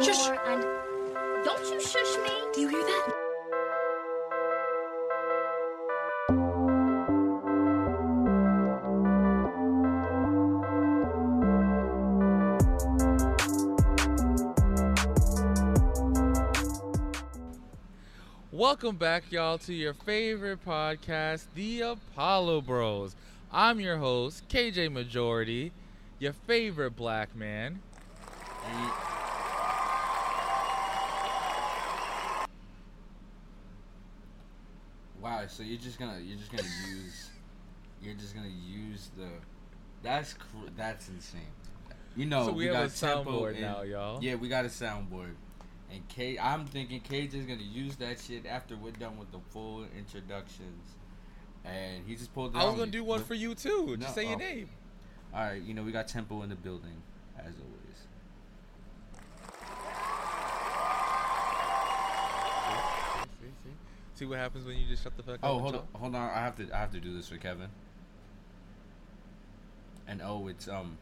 Shush. more and don't you shush me. Do you hear that? Welcome back, y'all, to your favorite podcast, The Apollo Bros. I'm your host, KJ Majority, your favorite black man. Wow, so you're just gonna you're just gonna use you're just gonna use the that's cr- that's insane. You know, so we, have got a soundboard and- now, y'all. Yeah, we got a soundboard. And K I'm thinking KJ is gonna use that shit after we're done with the full introductions. And he just pulled I was gonna do one for you too. Just No, say your oh. name. Alright, you know, we got tempo in the building, as always. See, see, see what happens when you just shut the fuck up. Oh, hold on, hold on. I have to, I have to do this for Kevin. And oh, it's um.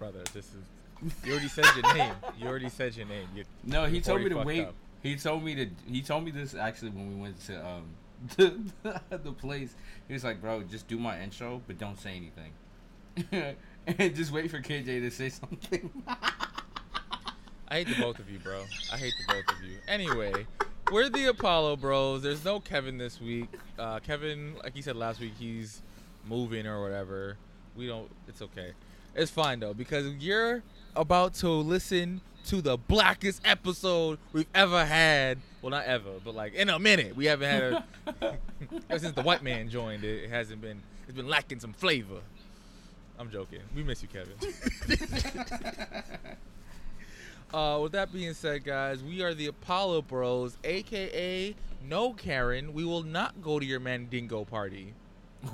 brother. This is. You already said your name. You already said your name. You, No, he told me to wait. up. He told me to. He told me this actually when we went to um the, the place. He was like, "Bro, just do my intro, but don't say anything, and just wait for KJ to say something." I hate the both of you, bro. I hate the both of you. Anyway, we're the Apollo Bros. There's no Kevin this week. Uh, Kevin, like he said last week, he's moving or whatever. We don't. It's okay. It's fine though because you're about to listen to the blackest episode we've ever had. Well, not ever, but like in a minute. We haven't had a. ever since the white man joined it, it hasn't been. It's been lacking some flavor. I'm joking. We miss you, Kevin. Uh, with that being said, guys, we are the Apollo Bros, aka No Karen. We will not go to your Mandingo party.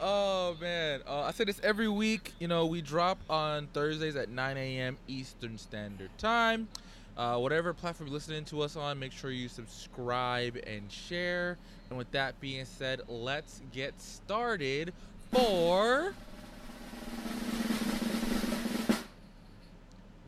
oh man, uh, I say this every week. You know, we drop on Thursdays at 9 a.m. Eastern Standard Time. Uh, whatever platform you're listening to us on, make sure you subscribe and share. And with that being said, let's get started for.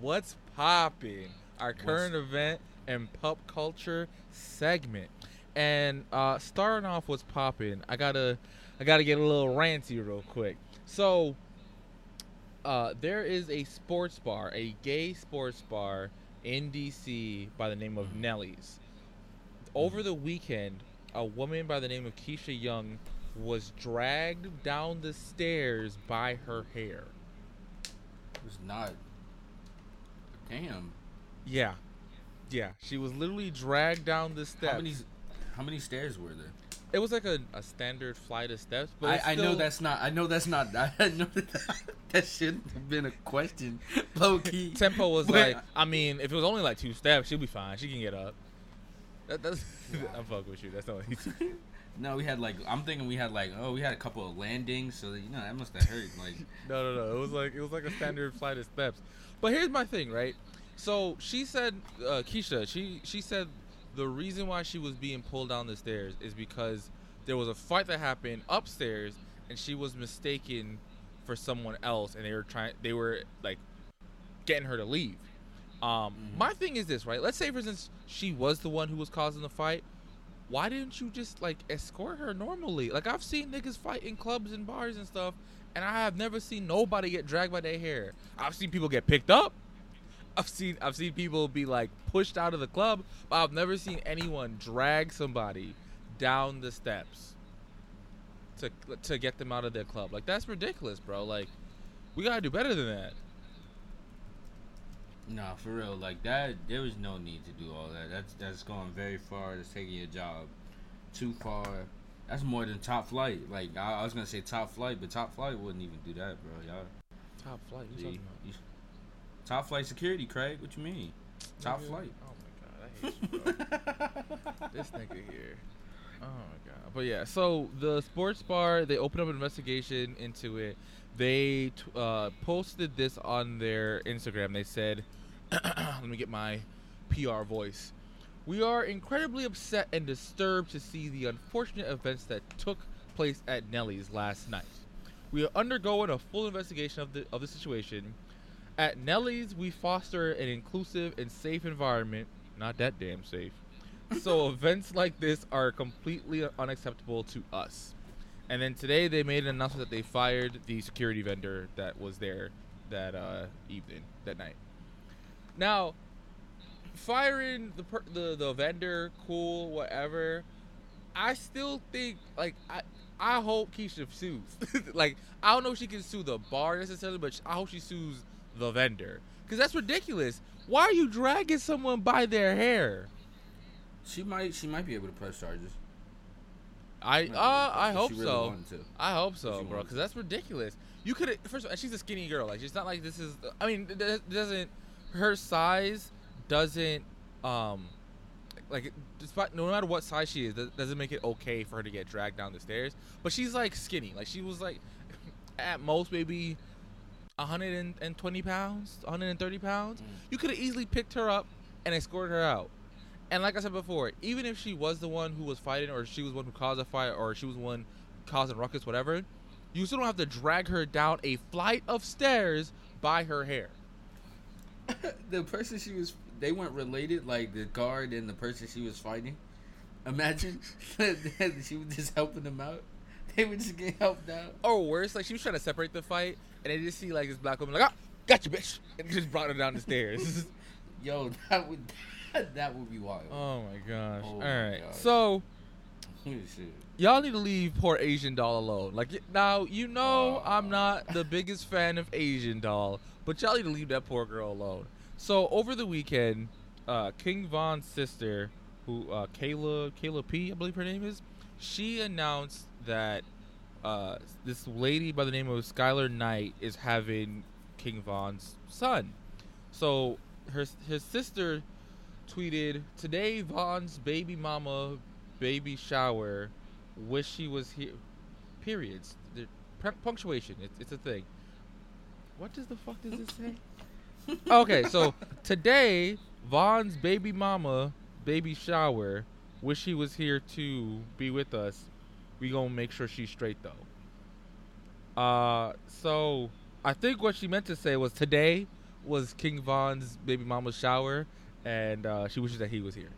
What's popping? Our current event and pop culture segment. And uh, starting off what's popping, I gotta I gotta get a little ranty real quick. So uh, there is a sports bar, a gay sports bar in DC by the name of Nellie's. Over the weekend, a woman by the name of Keisha Young was dragged down the stairs by her hair. It was not. Damn. Yeah. Yeah. She was literally dragged down the steps. How many? How many stairs were there? It was like a, a standard flight of steps, but I, I know that's not. I know that's not. I know that that shouldn't have been a question. Low key. Tempo was But- like, I mean, if it was only like two steps, she'll be fine. She can get up. That, that's, I'm fucking with you. That's not what he said. No, we had like. I'm thinking we had like. Oh, we had a couple of landings, so that, you know that must have hurt. Like. No, no, no. It was like it was like a standard flight of steps. But here's my thing, right? So she said, uh, Keisha, she she said the reason why she was being pulled down the stairs is because there was a fight that happened upstairs, and she was mistaken for someone else, and they were trying, they were like getting her to leave. Um, Mhm. my thing is this, right? Let's say, for instance, she was the one who was causing the fight. Why didn't you just like escort her normally? Like I've seen niggas fight in clubs and bars and stuff, and I have never seen nobody get dragged by their hair. I've seen people get picked up. I've seen I've seen people be like pushed out of the club, but I've never seen anyone drag somebody down the steps to to get them out of their club. Like that's ridiculous, bro. Like we gotta do better than that. Nah, for real. Like that. There was no need to do all that. That's that's going very far. That's taking your job too far. That's more than top flight. Like I, I was gonna say top flight, but top flight wouldn't even do that, bro. Y'all. Top flight. You talking you- top flight security, Craig. What you mean? Top Nigga, flight. Oh my god, I hate you, bro. this nigga here. Oh my god. But yeah, so the sports bar they opened up an investigation into it. They t- uh, posted this on their Instagram. They said, "Let me get my PR voice." We are incredibly upset and disturbed to see the unfortunate events that took place at Nellie's last night. We are undergoing a full investigation of the of the situation. At Nellie's, we foster an inclusive and safe environment. Not that damn safe. So events like this are completely unacceptable to us. And then today they made an announcement that they fired the security vendor that was there that uh, evening, that night. Now, firing the per- the the vendor, cool, whatever. I still think like I I hope Keisha sues. like I don't know if she can sue the bar necessarily, but I hope she sues the vendor because that's ridiculous. Why are you dragging someone by their hair? She might she might be able to press charges. I uh I hope really so. I hope so, bro, because that's ridiculous. You could first of all, she's a skinny girl. Like, she's not like this is. I mean, it does- doesn't her size doesn't um like despite no matter what size she is, that doesn't make it okay for her to get dragged down the stairs. But she's like skinny. Like she was like at most maybe 120 pounds, 130 pounds. Mm. You could have easily picked her up and escorted her out. And like I said before, even if she was the one who was fighting, or she was the one who caused a fight, or she was the one causing ruckus, whatever, you still don't have to drag her down a flight of stairs by her hair. the person she was they weren't related like the guard and the person she was fighting imagine she was just helping them out they were just getting helped out Or worse, like she was trying to separate the fight, and they just see like this black woman like, ah, got you, bitch, and just brought her down the stairs. yo that would that would be wild oh my gosh! Oh All my right, gosh. so y'all need to leave poor Asian doll alone. Like now, you know Aw. I'm not the biggest fan of Asian doll, but y'all need to leave that poor girl alone. So over the weekend, uh, King Von's sister, who uh, Kayla Kayla B, I believe her name is, she announced that uh, this lady by the name of Skylar Knight is having King Von's son. So her his sister tweeted today Von's baby mama baby shower wish she was here. Periods the pu- punctuation. It's, it's a thing. What does the fuck does it say? Okay so today Von's baby mama baby shower wish she was here to be with us we gonna make sure she's straight though uh so I think what she meant to say was today was King Von's baby mama's shower and uh, she wishes that he was here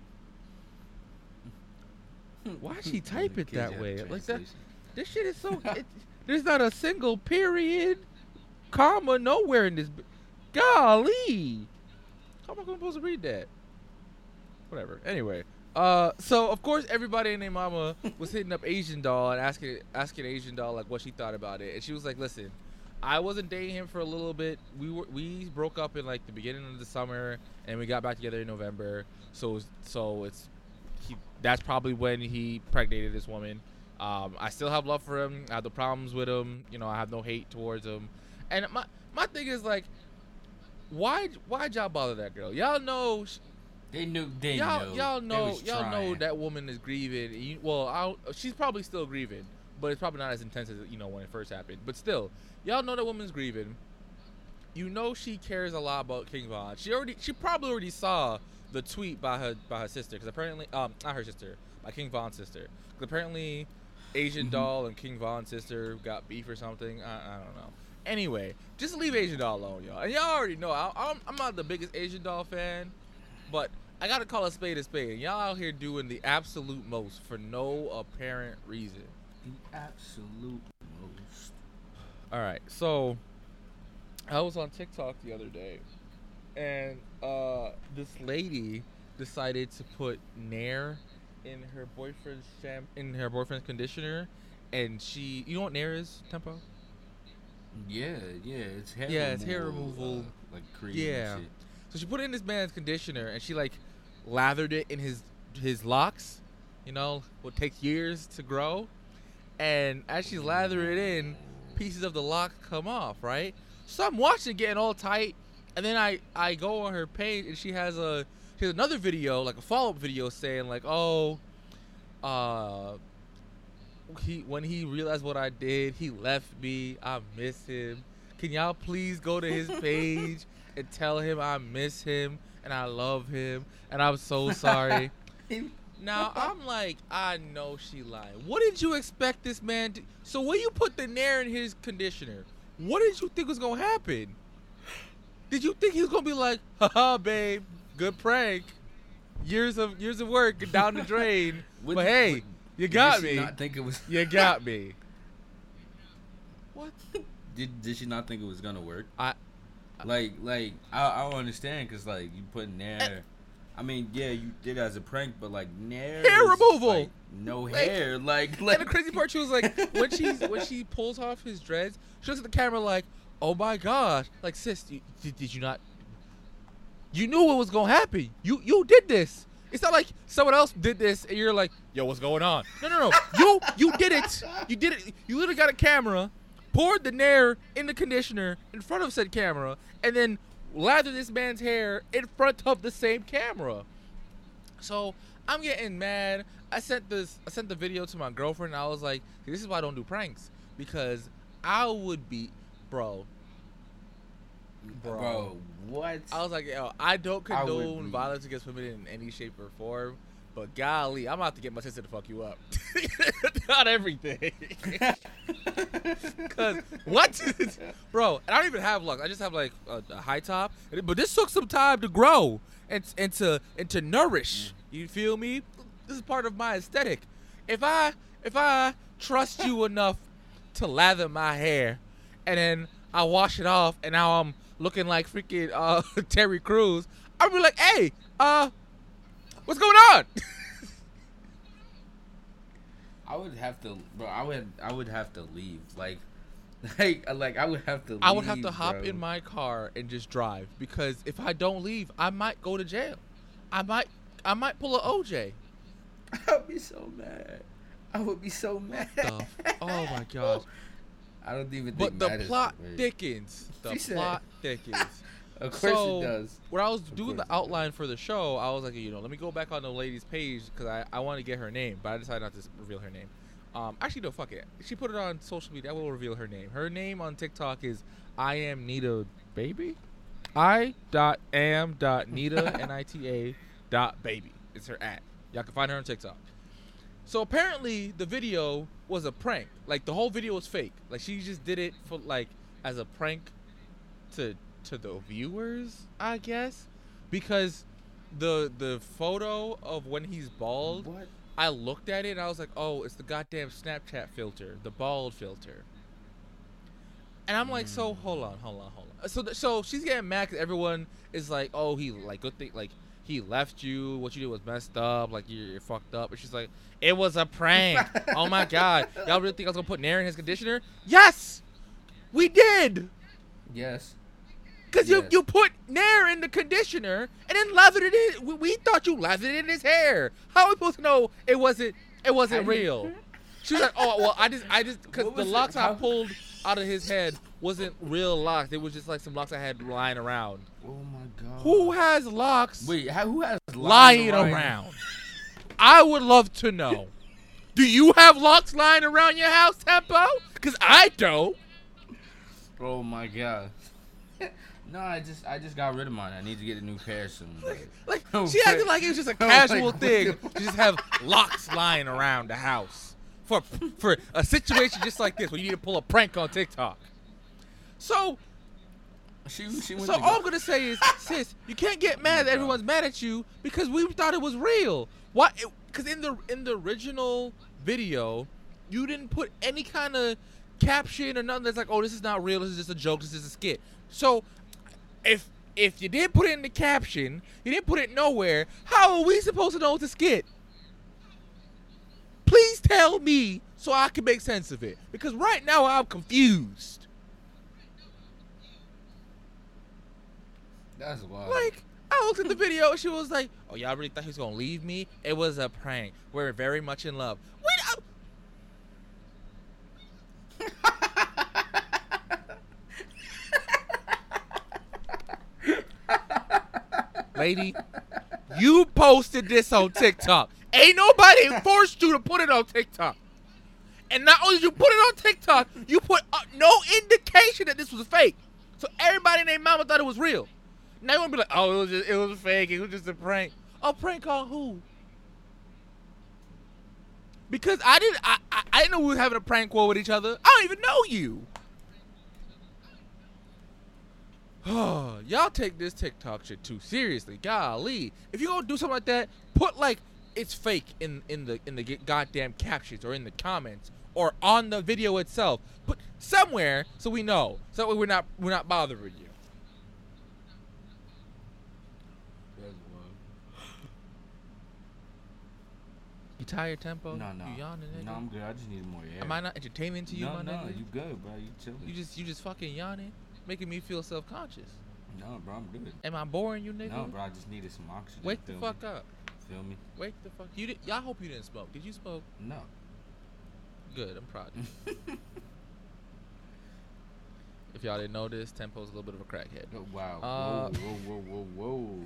Why she type it that way? Like that- This shit is so. it, there's not a single period, comma nowhere in this. Golly, how am I supposed to read that? Whatever. Anyway, uh, so of course everybody and their mama was hitting up Asian doll and asking asking Asian doll like what she thought about it, and she was like, "Listen, I wasn't dating him for a little bit. We were we broke up in like the beginning of the summer, and we got back together in November. So so it's he. That's probably when he impregnated this woman. Um, I still have love for him. I have the problems with him. You know, I have no hate towards him. And my my thing is like, why why y'all bother that girl? Y'all know They knew. They y'all know. y'all know y'all know that woman is grieving. You, well, I don't- she's probably still grieving, but it's probably not as intense as you know when it first happened. But still, y'all know that woman's grieving. You know she cares a lot about King Von. She already she probably already saw the tweet by her by her sister because apparently um not her sister by King Von's sister. Because apparently Asian Mhm. Doll and King Von's sister got beef or something. I, I don't know. Anyway, just leave Asian Doll alone, y'all. And y'all already know I, I'm I'm not the biggest Asian Doll fan, but I gotta call a spade a spade. Y'all out here doing the absolute most for no apparent reason. The absolute most. All right, so I was on TikTok the other day, and uh, this lady decided to put Nair in her boyfriend's sham- in her boyfriend's conditioner, and she, you know what Nair is, Tempo? Yeah, yeah, it's hair. Yeah, it's hair removal. uh, like cream. Yeah. So she put it in this man's conditioner, and she like lathered it in his his locks. You know, what takes years to grow, and as she's lathering it in, pieces of the lock come off, right? So I'm watching it getting all tight, and then I I go on her page and she has a she has another video like a follow up video saying like oh, uh, he when he realized what I did, he left me. I miss him. Can y'all please go to his page and tell him I miss him and I love him and I'm so sorry. Now I'm like, I know she lied. What did you expect this man to? So when you put the nair in his conditioner, what did you think was gonna happen? Did you think he was gonna be like, haha, babe, good prank, years of years of work down the drain, Would- but hey, would- you got me, Not think it was. you got me. What? Did Did she not think it was gonna work? I- like like I I don't understand because like you put eh. nair. I mean, yeah, you did it as a prank, but like nair Hair is, removal! like, no Like- hair, like like and the crazy part, she was like, when she when she pulls off his dreads, she looks at the camera like, "Oh my gosh!" Like, sis, you, did, did you not? You knew what was gonna happen. You you did this. It's not like someone else did this and you're like, "Yo, what's going on?" No, no, no. you you did it. You did it. You literally got a camera, poured the nair in the conditioner in front of said camera, and then lathered this man's hair in front of the same camera. So I'm getting mad. I sent this. I sent the video to my girlfriend. And I was like, "This is why I don't do pranks because I would be, bro." bro, what? I was like, "Yo, I don't condone be- violence against women in any shape or form." But golly, I'm about to get my sister to fuck you up. Not everything. Cause what, bro? And I don't even have luck. I just have like a, a high top. But this took some time to grow and and to and to nourish. You feel me? This is part of my aesthetic. If I if I trust you enough to lather my hair, and then I wash it off, and now I'm looking like freaking uh, Terry Crews, I'll be like, hey, uh, what's going on? I would have to, bro. I would I would have to leave. Like, like uh, like I would have to. I would have to leave, hop bro. in my car and just drive because if I don't leave, I might go to jail. I might I might pull a OJ. I would be so mad. I would be so mad. Oh my gosh. I don't even think. But the plot the word. thickens. The She said- plot thickens. Of course so, it does. When I was Of doing the outline for the show, I was like, you know, let me go back on the lady's page because I, I want to get her name, but I decided not to reveal her name. Um, actually, no, fuck it. She put it on social media. I will reveal her name. Her name on TikTok is I am Nita Baby. I dot am dot Nita N I T A dot baby. It's her at. Y'all can find her on TikTok. So apparently the video was a prank. Like the whole video was fake. Like she just did it for like as a prank to to the viewers, I guess, because the the photo of when he's bald, What? I looked at it and I was like, "Oh, it's the goddamn Snapchat filter, the bald filter." And I'm like, "So hmm. hold on, hold on, hold on." So th- so she's getting mad because everyone is like, "Oh, he like good thing like." He left you. What you did was messed up. Like you're, you're fucked up. And she's like, "It was a prank." oh my god, y'all really think I was gonna put Nair in his conditioner? Yes, we did. Yes. Cause you Yes. you put Nair in the conditioner and then lathered it in. We, we thought you lathered it in his hair. How are we supposed to know it wasn't it wasn't real? She was like, oh well, I just I just because the locks I pulled out of his head wasn't real locks. It was just like some locks I had lying around. Oh my god. Who has locks Wait, who has lying around? I would love to know. Do you have locks lying around your house, Tempo? Cause I don't. Oh my god. no, I just I just got rid of mine. I need to get a new pair soon. Like Oh, she acted like it was just a Oh, casual like, thing to just have locks lying around the house for for a situation just like this where you need to pull a prank on TikTok. So She she went so all go- I'm gonna say is, sis, you can't get oh mad that everyone's mad at you because we thought it was real. Why? Because in the in the original video, you didn't put any kind of caption or nothing that's like, oh, this is not real. This is just a joke. This is a skit. So if if you didn't put it in the caption, you didn't put it nowhere. How are we supposed to know it's a skit? Please tell me so I can make sense of it. Because right now I'm confused. That's wild. Like, I looked at the video and she was like, "Oh, y'all really thought he was gonna leave me? It was a prank. We're very much in love." Wait, uh, lady, you posted this on TikTok. Ain't nobody forced you to put it on TikTok. And not only did you put it on TikTok, you put uh, no indication that this was fake. So everybody their mama thought it was real. Now you want to be like, oh, it was just, it was fake. It was just a prank. A prank on who? Because I didn't I, I, I didn't know we were having a prank war with each other. I don't even know you. Y'all take this TikTok shit too seriously. Golly. If you're gonna do something like that, put like it's fake in in the in the goddamn captions or in the comments or on the video itself. Put somewhere so we know. So that way we're not we're not bothering you. You tired, Tempo? No, no. You yawning, nigga? No, I'm good. I just need more air. Am I not entertaining to you, no, my no, nigga? you good, bro. You chilling. You just you just fucking yawning, making me feel self conscious. No, bro, I'm good. Am I boring you, nigga? No, bro, I just needed some oxygen. Wake the fuck me? up. Feel me? Wake the fuck. You did. Y'all hope you didn't smoke. Did you smoke? No. Good. I'm proud. of you. if y'all didn't know this, Tempo's a little bit of a crackhead. Oh, wow. Uh, whoa, whoa, whoa, whoa, whoa.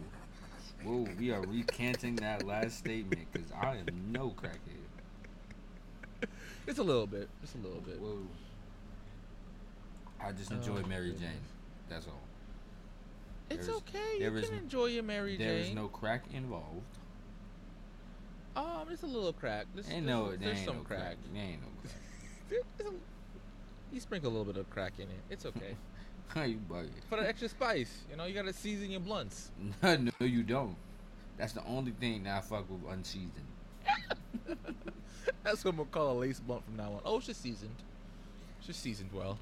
Whoa, we are recanting that last statement because I am no crackhead. It's a little bit. It's a little bit. Whoa. I just enjoy Oh, Mary. Jane. That's all. It's There is- okay. You can enjoy your Mary Jane. There is no crack involved. Um, it's a little crack. This, Ain't this- no, there there's ain't some no crack. crack. There ain't no crack. There- a- you sprinkle a little bit of crack in it. It's okay. How you bugging? For the extra spice, you know, you gotta season your blunts. no, you don't. That's the only thing that I fuck with unseasoned. That's what I'm gonna call a lace blunt from now on. Oh, it's just seasoned. It's just seasoned well.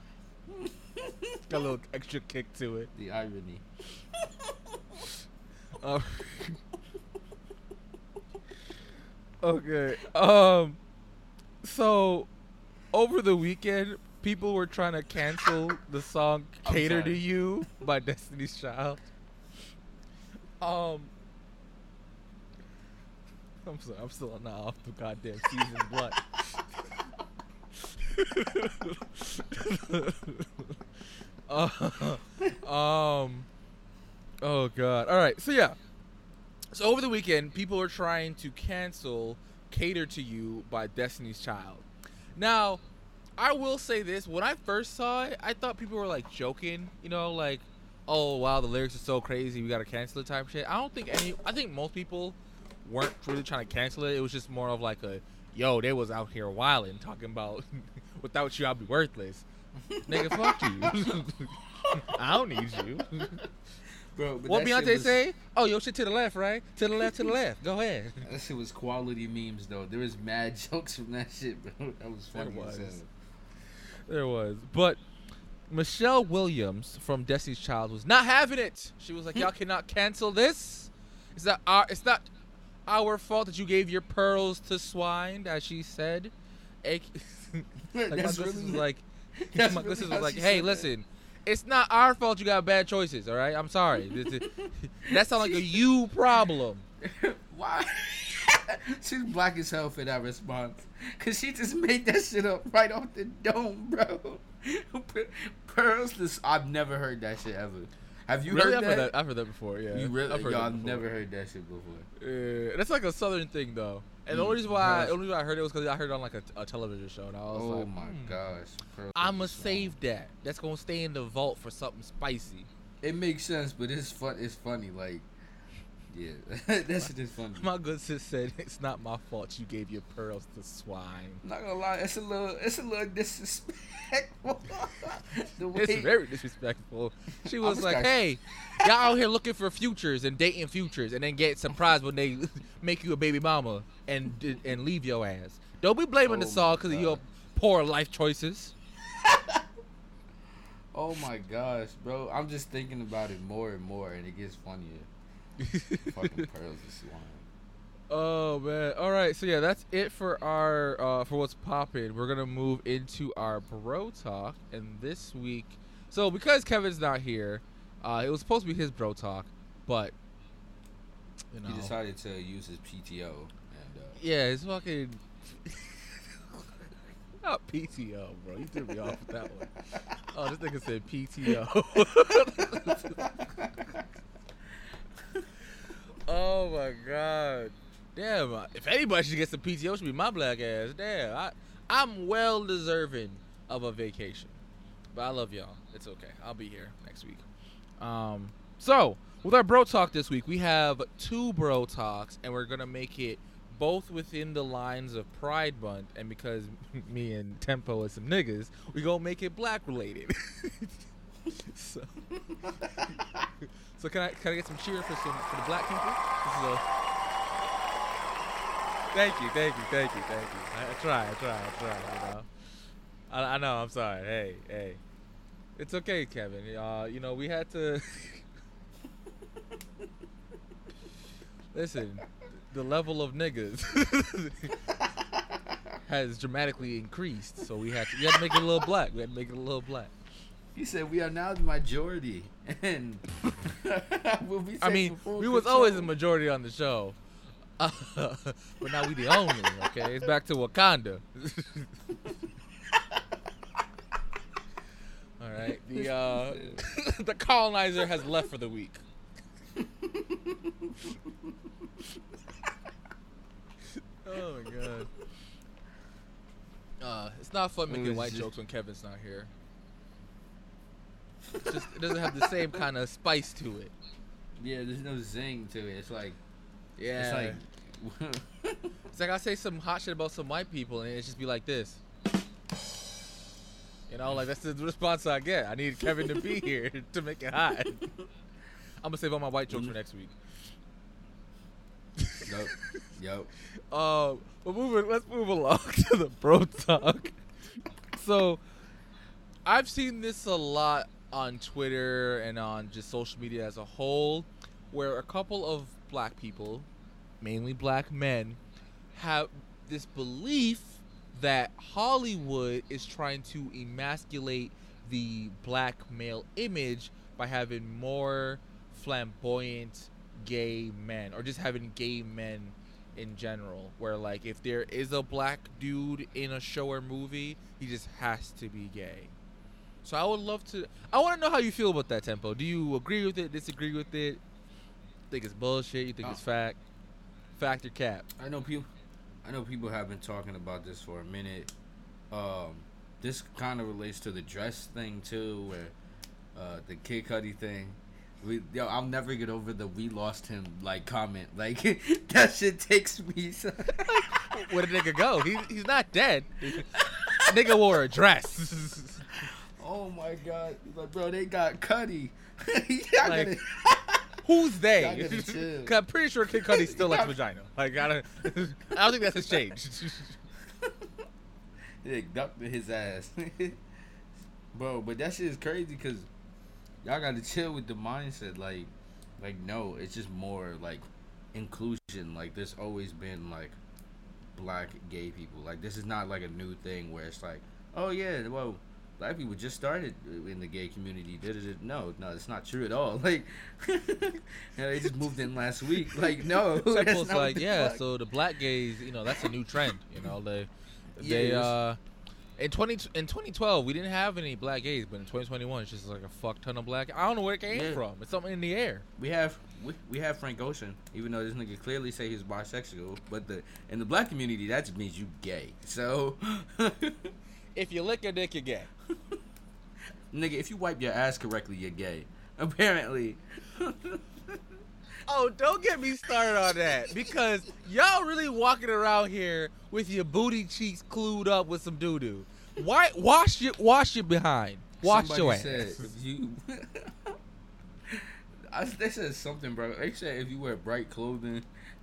Got a little extra kick to it. The irony. Uh, okay. Um. So, over the weekend, people were trying to cancel the song "Cater to. You" by Destiny's Child. Um. I'm sorry. I'm still not off the goddamn season blunt. Uh, um. Oh god. All right. So yeah. So over the weekend, people were trying to cancel "Cater 2 U" by Destiny's Child. Now, I will say this: when I first saw it, I thought people were like joking. You know, like, "Oh wow, the lyrics are so crazy, we gotta cancel it" type shit. I don't think any. I think most people weren't really trying to cancel it. It was just more of like a, "Yo, they was out here wilding, talking about without you, I'd be worthless." Nigga, fuck you. I don't need you. Bro, but What Beyonce was- say? Oh, your shit to the left, right? To the left, to the left. Go ahead. That shit was quality memes though. There was mad jokes from that shit, bro. That was There funny as was. There was, but Michelle Williams from Destiny's Child was not having it. She was like, "Y'all cannot cancel this. It's not our. It's not our fault that you gave your pearls to swine," as she said. Like my That's sisters really- like, that's my really was like, "Hey, said that. listen." It's not our fault you got bad choices, all right? I'm sorry. This is- that sounds like a you problem. Why? She's black as hell for that response. Cause she just made that shit up right off the dome, bro. Pearls, this I've never heard that shit ever. Have you really? heard I've that? heard that. I've heard that before. Yeah. You really? I've heard Yo, that I've before. never heard that shit before. Yeah, that's like a southern thing though. And the only reason why, the only reason why I heard it was because I heard it on like a, a television show, and I was Oh like, my "Hmm, gosh. I'ma save that. That's gonna stay in the vault for something spicy. It makes sense, but it's fun. It's funny. Like, yeah, that shit is funny. My good sis said, "It's not my fault you gave your pearls to swine." I'm not gonna lie, it's a little, it's a little disrespectful. the way, It's very disrespectful. She was was like, kinda- "Hey, y'all out here looking for futures and dating futures, and then get surprised when they make you a baby mama and and leave your ass. Don't be blaming the Oh song because of your poor life choices." oh my gosh, bro, I'm just thinking about it more and more, and it gets funnier. Fucking pearls is swine. Oh man! All right, so yeah, that's it for our uh, for what's popping. We're gonna move into our bro talk, and this week, so because Kevin's not here, uh, it was supposed to be his bro talk, but you know, He decided to use his PTO, and uh, yeah, it's fucking not PTO, bro. You threw me off with that one. Oh, this nigga said PTO. oh my god. Damn, if anybody should get some PTO, it should be my black ass. Damn, I, I'm well deserving of a vacation. But I love y'all. It's okay. I'll be here next week. Um, so with our bro talk this week, we have two bro talks, and we're gonna make it both within the lines of Pride Month, and because me and Tempo are some niggas, we gonna make it black related. so, so can I can I get some cheer for some for the black people? This is a thank you, thank you, thank you, thank you. I, I try, I try, I try. You know, I, I know. I'm sorry. Hey, hey, it's okay, Kevin. Uh, you know, we had to. Listen, the level of niggas has dramatically increased, so we had to we had to make it a little black. We had to make it a little black. He said we are now the majority, and we'll be I mean, we was control. always the majority on the show, but now we the only. Okay, it's back to Wakanda. All right, the uh, the colonizer has left for the week. oh my god. Uh, it's not fun making white just- jokes when Kevin's not here. Just it doesn't have the same kind of spice to it. Yeah, there's no zing to it. It's like Yeah. it's like It's like I say some hot shit about some white people, and it just be like this. You know, like that's the response I get. I need Kevin to be here to make it hot. I'm gonna save all my white jokes for next week. Yup. Yup. Uh, but moving, let's move along to the bro talk. So, I've seen this a lot on Twitter and on just social media as a whole, where a couple of black people, mainly black men, have this belief that Hollywood is trying to emasculate the black male image by having more flamboyant gay men or just having gay men in general where like if there is a black dude in a show or movie he just has to be gay so i would love to i want to know how you feel about that tempo do you agree with it disagree with it think it's bullshit you think it's Uh. fact Factor cap I know people. I know people have been talking about this for a minute. Um, this kind of relates to the dress thing too, where uh, the Kid Cudi thing. We, yo, I'll never get over the "we lost him" like comment. Like that shit takes me. So, where did nigga go he, he's not dead nigga wore a dress oh my god, like bro, they got Cudi. Like, Who's they? Y'all gotta chill. 'Cause I'm pretty sure Kid Cudi still likes vagina. Like, I don't, I don't think that's his changed. They ducked his ass. Bro, but that shit is crazy because y'all got to chill with the mindset. Like, like no, it's just more like inclusion. Like, there's always been like black gay people. Like, this is not like a new thing where it's like, oh yeah, well, black people just started in the gay community. Did it? No, no, it's not true at all. Like, they just moved in last week. Like, no, that's like, yeah, fuck." so the black gays, you know, that's a new trend. You know, they, they, uh, in 20, in 2012, we didn't have any black gays, but in 2021, it's just like a fuck ton of black. I don't know where it came Yeah. from. It's something in the air. We have we, we have Frank Ocean, even though this nigga clearly say he's bisexual, but the in the black community that just means you gay. So, If you lick a dick, you're gay. nigga, if you wipe your ass correctly, you're gay. Apparently, Oh, don't get me started on that because y'all really walking around here with your booty cheeks clued up with some doo doo. Why wash your wash your behind? Wash somebody your ass. said if you. I, they said something, bro. They said if you wear bright clothing,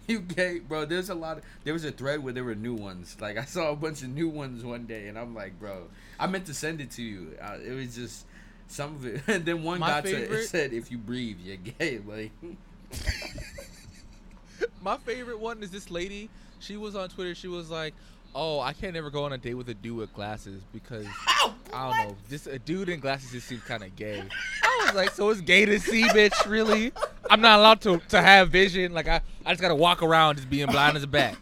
you gay, bro. There's a lot. Of, there was a thread where there were new ones. Like I saw a bunch of new ones one day, and I'm like, bro, I meant to send it to you. Uh, it was just some of it. And then one My got to it said, if you breathe, you're gay. Like. My favorite one is this lady. She was on Twitter. She was like, "Oh, I can't ever go on a date with a dude with glasses because I don't know. This a dude in glasses just seems kind of gay." I was like, "So it's gay to see, bitch? Really? I'm not allowed to to have vision. Like I, I just gotta walk around just being blind as a bat.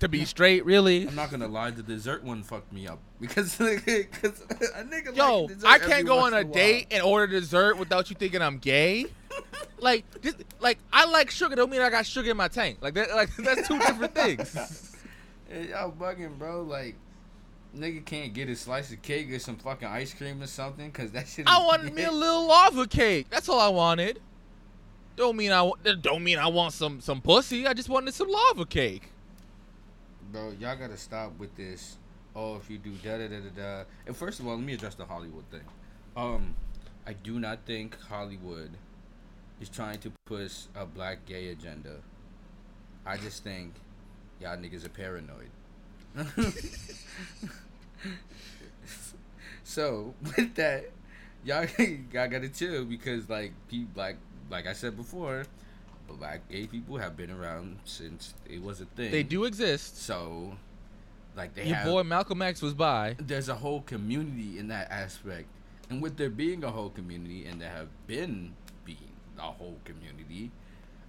To be straight, really? I'm not gonna lie, the dessert one fucked me up because because a nigga Yo, I can't go on a in while. date and order dessert without you thinking I'm gay. like, this, like I like sugar. Don't mean I got sugar in my tank. Like that. Like that's two different things. Y'all bugging, bro. Like, nigga can't get a slice of cake or some fucking ice cream or something because that shit. I wanted me a little lava cake. That's all I wanted. Don't mean I don't mean I want some some pussy. I just wanted some lava cake. bro, y'all gotta stop with this. Oh, if you do da da da da da. And first of all, let me address the Hollywood thing. Um, I do not think Hollywood is trying to push a black gay agenda. I just think y'all niggas are paranoid. so with that, y'all, y'all gotta chill because like people like like I said before, black gay people have been around since it was a thing. They do exist. So, like they Your have. boy Malcolm X was by. there's a whole community in that aspect, and with there being a whole community, and there have been being a whole community,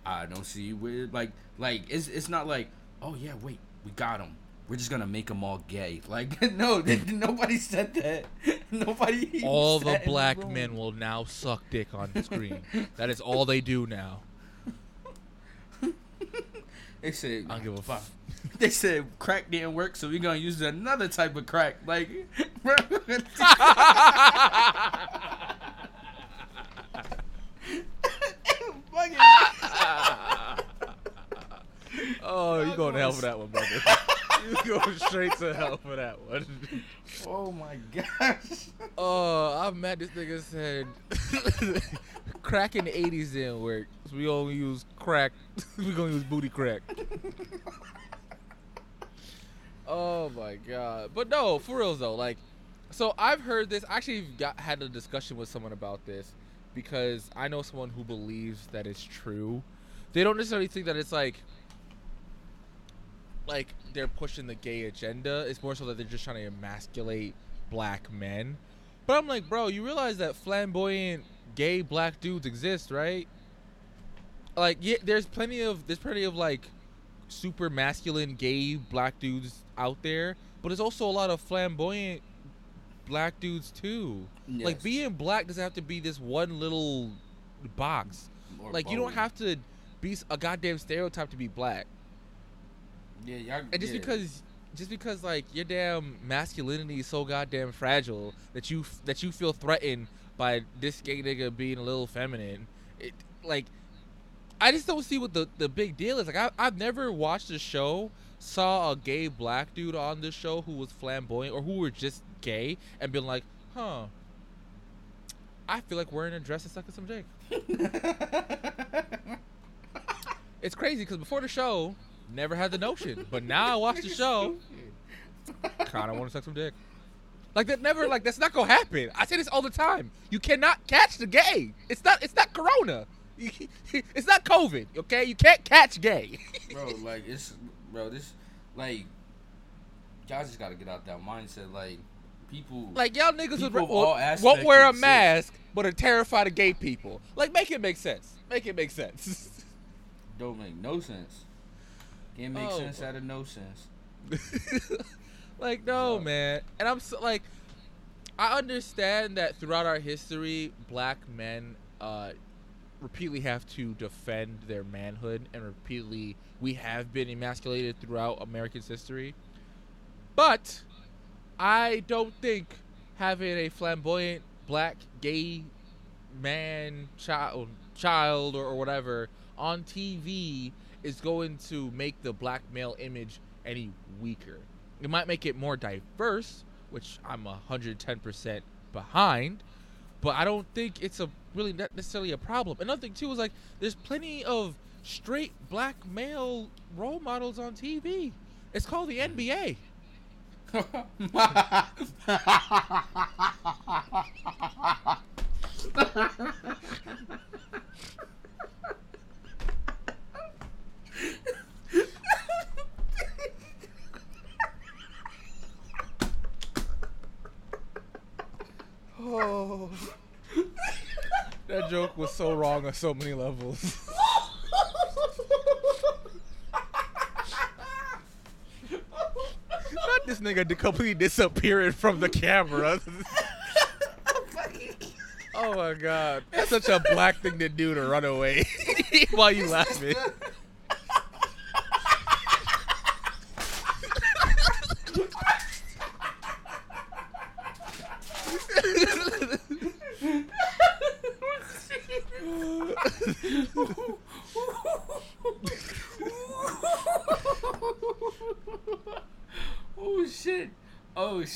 I don't see where like like it's it's not like oh yeah wait we got him. We're just gonna make them all gay. Like no, nobody said that. Nobody. All sat the black room. men will now suck dick on the screen. that is all they do now. They said I don't give a fuck. They said crack didn't work, so we're gonna use another type of crack. Like, Fucking- Oh, you going to hell for that one, brother. you going straight to hell for that one. oh my gosh. Oh, I'm mad this nigga said crack in the 80s didn't work. So we only use crack. we gonna use booty crack. oh my god. But no, for real though, like so I've heard this I actually got had a discussion with someone about this because I know someone who believes that it's true. They don't necessarily think that it's like like they're pushing the gay agenda. It's more so that they're just trying to emasculate black men. But I'm like, bro, you realize that flamboyant gay black dudes exist, right? Like, yeah, there's plenty of there's plenty of like super masculine gay black dudes out there, but there's also a lot of flamboyant black dudes too. Like being black doesn't have to be this one little box. Or like you don't have to be a goddamn stereotype to be black. Yeah, y'all. And just yeah. because just because like your damn masculinity is so goddamn fragile that you that you feel threatened by this gay nigga being a little feminine, it like I just don't see what the the big deal is. Like I I've never watched a show saw a gay black dude on this show who was flamboyant or who were just gay and been like, huh. I feel like wearing a dress and sucking some dick. It's crazy because before the show, never had the notion, but now I watch the show, kind of want to suck some dick. Like that never, like that's not gonna happen. I say this all the time. You cannot catch the gay. It's not. It's not Corona. It's not COVID. Okay, you can't catch gay. bro, like it's, bro, this, like, y'all just gotta get out that mindset. Like, people, Like y'all niggas would, won't, all won't aspects wear a mask, but are terrified of gay people. Like make it make sense. Make it make sense. don't make no sense. Can't make Oh, sense bro. out of no sense. like no man and i'm so, like i understand that throughout our history black men uh repeatedly have to defend their manhood and repeatedly we have been emasculated throughout america's history but i don't think having a flamboyant black gay man child child or, or whatever on tv is going to make the black male image any weaker. It might make it more diverse which i'm 110% behind but i don't think it's a really not necessarily a problem. Another thing too is like there's plenty of straight black male role models on tv it's called the nba Oh. that joke was so wrong on so many levels. Not this nigga completely disappearing from the camera. oh my god. That's such a black thing to do to run away while you laughing.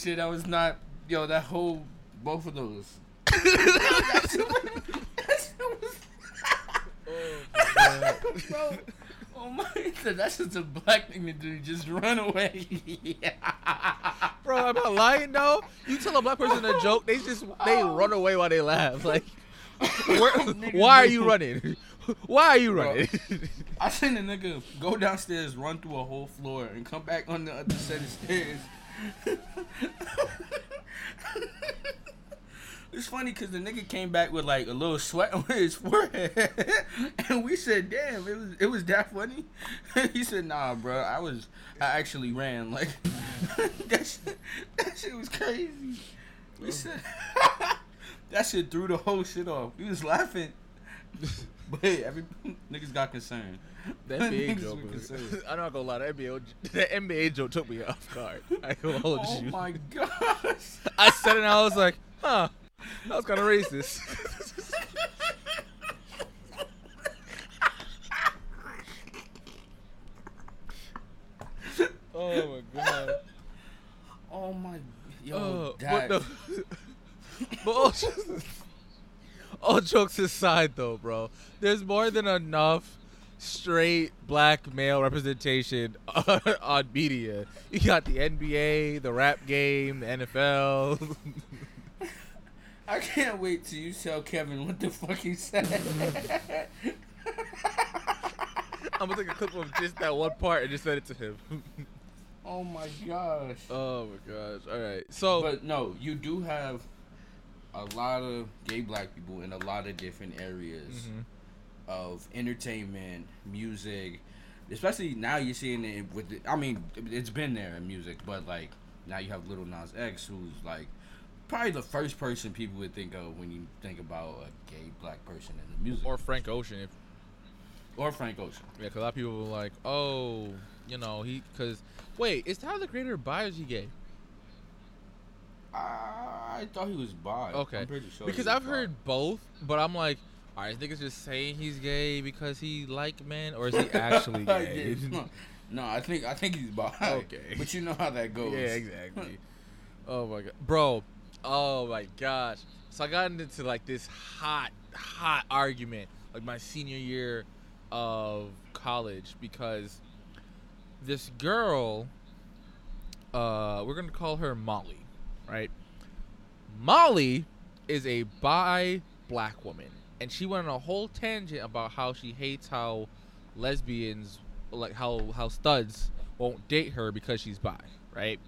Shit! I was not. Yo, that whole both of those. That shit was- that shit was- Bro, oh my! god, That's just a black thing to do. Just run away. Bro, I'm I lying though? You tell a black person a joke, they just they run away while they laugh. Like, where, why are you running? Why are you Bro. running? I seen a nigga go downstairs, run through a whole floor, and come back on the other set of stairs. it's funny because the nigga came back with like a little sweat on his forehead, and we said, "Damn, it was it was that funny." he said, "Nah, bro, I was I actually ran like that. Shit, that shit was crazy." We oh. said that shit threw the whole shit off. We was laughing. But hey, every niggas got concerned. That NBA joke. were Was, concerned. I'm not gonna lie, that NBA, that NBA joke took me off guard. I hold Oh you. my gosh. I said it and I was like, huh, that was kind of racist. oh my god. Oh my. Yo, Oh, that. but, oh, no, but jokes- all jokes aside, though, bro, there's more than enough straight black male representation on, on media. You got the NBA, the rap game, the NFL. I can't wait till you tell Kevin what the fuck he said. I'm gonna take a clip of just that one part and just send it to him. oh my gosh. oh my gosh! All right, so But no, you do have a lot of gay black people in a lot of different areas Mhm. of entertainment, music. Especially now you're seeing it with. The, I mean, it's been there in music, but like now you have Lil Nas X, who's like probably the first person people would think of when you think about a gay black person in the music, or Frank Ocean, if or Frank Ocean. Yeah, because a lot of people were like, oh, you know, he because wait, is Tyler the Creator bi or is he gay? I thought he was bi. Okay. I'm pretty sure. because I've bi. heard both, but I'm like, all right, niggas just saying he's gay because he like men, or is he actually gay? no, no, I think I think he's bi. Okay. but you know how that goes. yeah, exactly. oh my god, bro. Oh my gosh. So I got into like this hot, hot argument like my senior year of college because this girl, uh, we're gonna call her Molly, right? Molly is a bi black woman, and she went on a whole tangent about how she hates how lesbians, like how how studs won't date her because she's bi, right?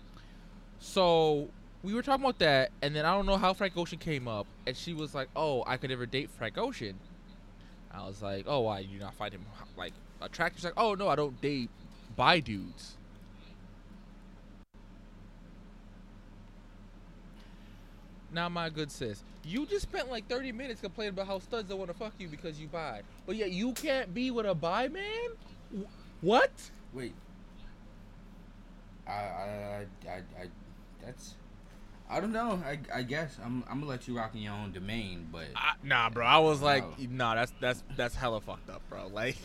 So we were talking about that, and then I don't know how Frank Ocean came up, and she was like, "Oh, I could never date Frank Ocean." I was like, "Oh, why? You not find him like attractive?" She's like, "Oh no, I don't date bi dudes." Now, my good sis, you just spent like 30 minutes complaining about how studs don't want to fuck you because you buy, but yet you can't be with a bi man. What? Wait. I, I, I, I, I, that's. I don't know. I, I guess I'm, I'm gonna let you rock in your own domain, but I, nah, bro. I was like, No. nah, that's that's that's hella fucked up, bro. Like,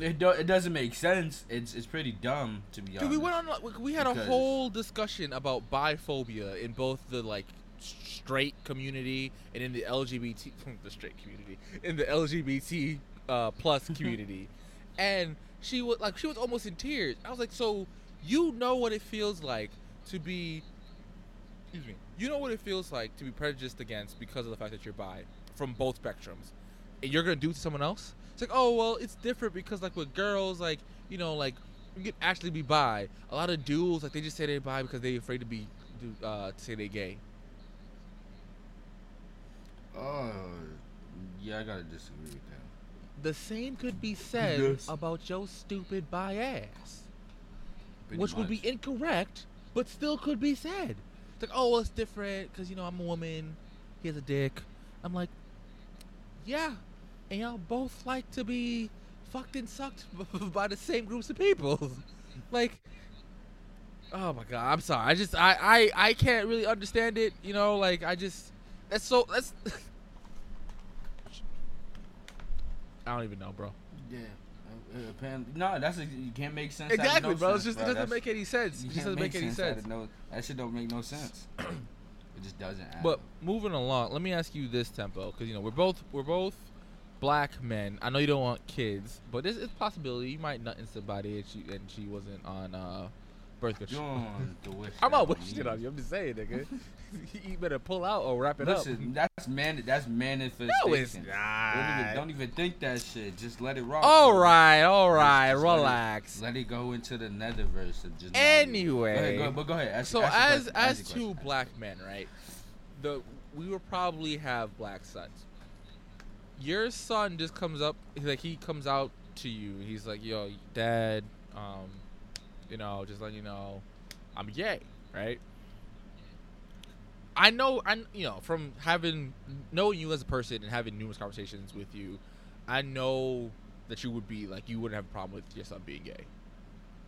it, do, it doesn't make sense. It's, it's pretty dumb to be dude, honest. we went on. like, We had a whole discussion about biphobia in both the like straight community and in the LGBT the straight community in the LGBT uh, plus community, and she was like, she was almost in tears. I was like, so you know what it feels like to be. Excuse me. You know what it feels like to be prejudiced against because of the fact that you're bi from both spectrums, and you're gonna do it to someone else. It's like, oh well, it's different because like with girls, like you know, like you can actually be bi. A lot of dudes like they just say they're bi because they're afraid to be do- uh, to say they're gay. Oh, yeah, I gotta disagree with that. The same could be said Yes. about your stupid bi ass, Pretty which would be incorrect, but still could be said. It's like, oh, well, it's different because you know I'm a woman. He has a dick. I'm like, yeah, and y'all both like to be fucked and sucked by the same groups of people. like, oh my god, I'm sorry. I just I I I can't really understand it. You know, like I just that's so that's. I don't even know, bro. Yeah, Uh, no, that's a, you can't make sense. Exactly, no bro. sense, It's just bro. it doesn't make any sense. It just doesn't make any sense. no- that shit don't make no sense. it just doesn't. Add But moving along, let me ask you this tempo, because you know we're both we're both black men. I know you don't want kids, but this is possibility you might nut in somebody and she and she wasn't on uh, birth control. don't want to wish. I'm not on wishing it on you. I'm just saying, nigga. you better pull out or wrap it up. Listen, that's man. That's manifestation. No, it's Don't even, don't even think that shit. Just let it rock. All bro. right, all right, just let it- relax. Let it go into the netherverse and just. Anyway. go ahead, go, but go ahead. Ask, so ask as question, as two question. black men, right? The we will probably have black sons. Your son just comes up like he comes out to you. He's like, "Yo, dad, um, you know, just letting you know, I'm gay, right?" I know, I you know from having knowing you as a person and having numerous conversations with you, I know that you would be like you wouldn't have a problem with your son being gay.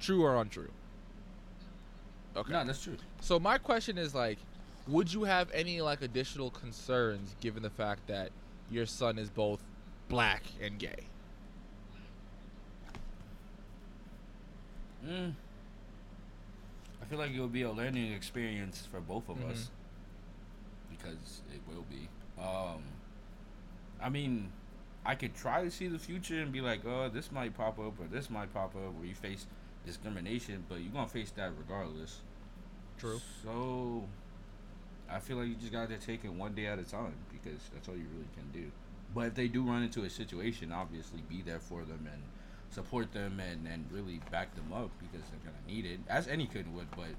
True or untrue? Okay. No, that's true. So my question is like, would you have any like additional concerns given the fact that your son is both black and gay? Mm. I feel like it would be a learning experience for both of us because it will be. Um, I mean, I could try to see the future and be like, oh, this might pop up or this might pop up where you face discrimination, but you're gonna face that regardless. True. So, I feel like you just gotta take it one day at a time because that's all you really can do. But if they do run into a situation, obviously be there for them and support them and, and really back them up because they're gonna need it, as any kid would. But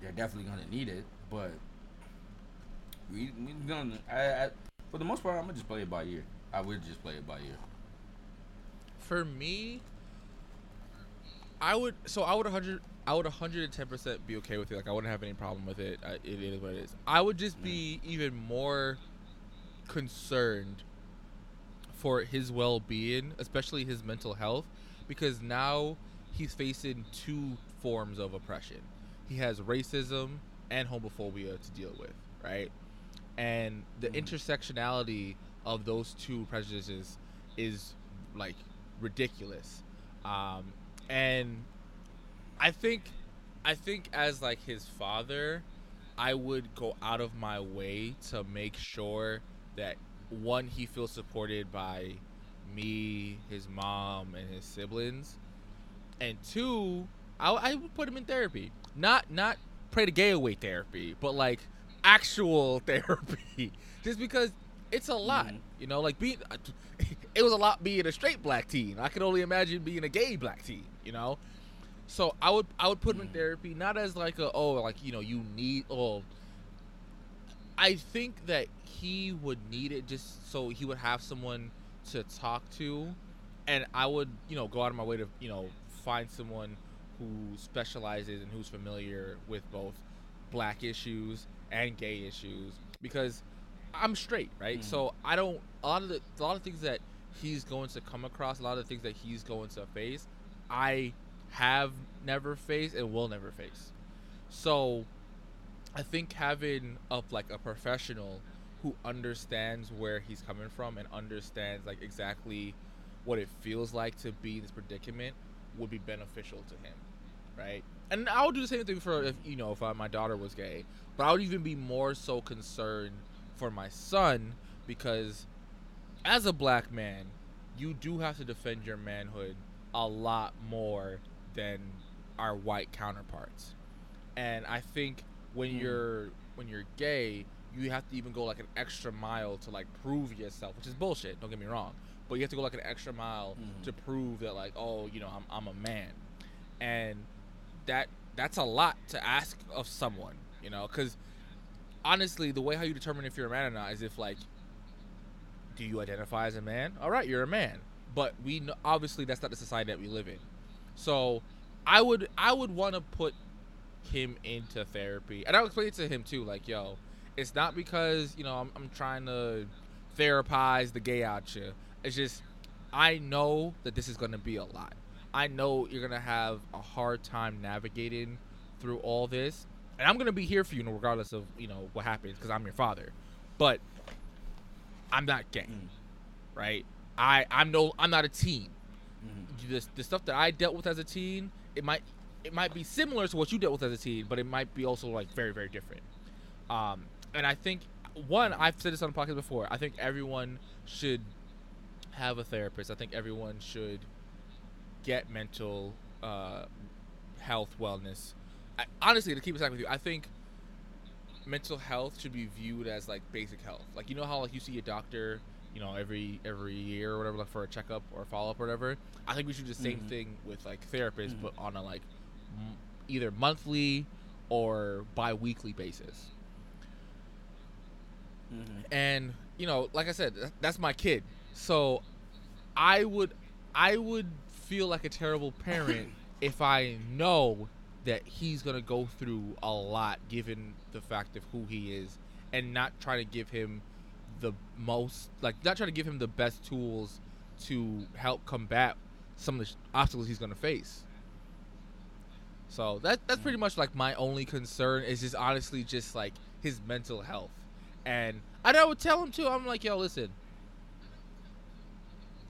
they're definitely gonna need it. But we we gonna I, I, for the most part, I'm gonna just play it by ear. I would just play it by ear. For me, I would so I would 100 I would 110% be okay with it. Like I wouldn't have any problem with it. I, it is what it is. I would just be mm. even more concerned for his well-being, especially his mental health, because now he's facing two forms of oppression. He has racism and homophobia to deal with, right? And the Mhm. intersectionality of those two prejudices is like ridiculous. Um, and I think, I think as like his father, I would go out of my way to make sure that one he feels supported by me, his mom, and his siblings, and two, I, I would put him in therapy. Not not pray to gay away therapy, but like actual therapy. Just because it's a lot, Mhm. you know. Like being, it was a lot being a straight black teen. I can only imagine being a gay black teen, you know. So I would I would put him in therapy, not as like a oh like you know you need oh. I think that he would need it just so he would have someone to talk to, and I would you know go out of my way to you know find someone who specializes and who's familiar with both black issues and gay issues because I'm straight, right? Mhm. So I don't a lot of the a lot of things that he's going to come across, a lot of the things that he's going to face, I have never faced and will never face. So I think having of like a professional who understands where he's coming from and understands like exactly what it feels like to be in this predicament would be beneficial to him, right? And I would do the same thing for if you know if uh, my daughter was gay, but I would even be more so concerned for my son because as a black man, you do have to defend your manhood a lot more than our white counterparts. And I think when Mm. you're when you're gay, you have to even go like an extra mile to like prove yourself, which is bullshit. Don't get me wrong, but you have to go like an extra mile Mhm. to prove that like oh you know I'm I'm a man, and that that's a lot to ask of someone, you know, because honestly, the way how you determine if you're a man or not is if like, do you identify as a man? All right, you're a man. But we know, obviously that's not the society that we live in. So, I would I would want to put him into therapy, and I'll explain it to him too. Like, yo, it's not because you know I'm, I'm trying to therapize the gay out you. It's just I know that this is gonna be a lot. I know you're gonna have a hard time navigating through all this, and I'm gonna be here for you, regardless of you know what happens, because I'm your father. But I'm not gay, Mm. right? I I'm no I'm not a teen. Mhm. the, the stuff that I dealt with as a teen, it might it might be similar to what you dealt with as a teen, but it might be also like very very different. Um, and I think one, I've said this on the podcast before. I think everyone should have a therapist. I think everyone should get mental uh, health wellness. I, honestly, to keep it with you, I think mental health should be viewed as like basic health. Like you know how like you see a doctor, you know, every every year or whatever, like for a checkup or follow up or whatever. I think we should do the same Mhm. thing with like therapists, Mhm. but on a like m- either monthly or bi-weekly basis. Mhm. And you know, like I said, that's my kid. So I would I would feel like a terrible parent if I know that he's gonna go through a lot given the fact of who he is and not try to give him the most like not trying to give him the best tools to help combat some of the obstacles he's gonna face. So that that's pretty much like my only concern is just honestly just like his mental health. And and I would tell him too. I'm like, yo, listen.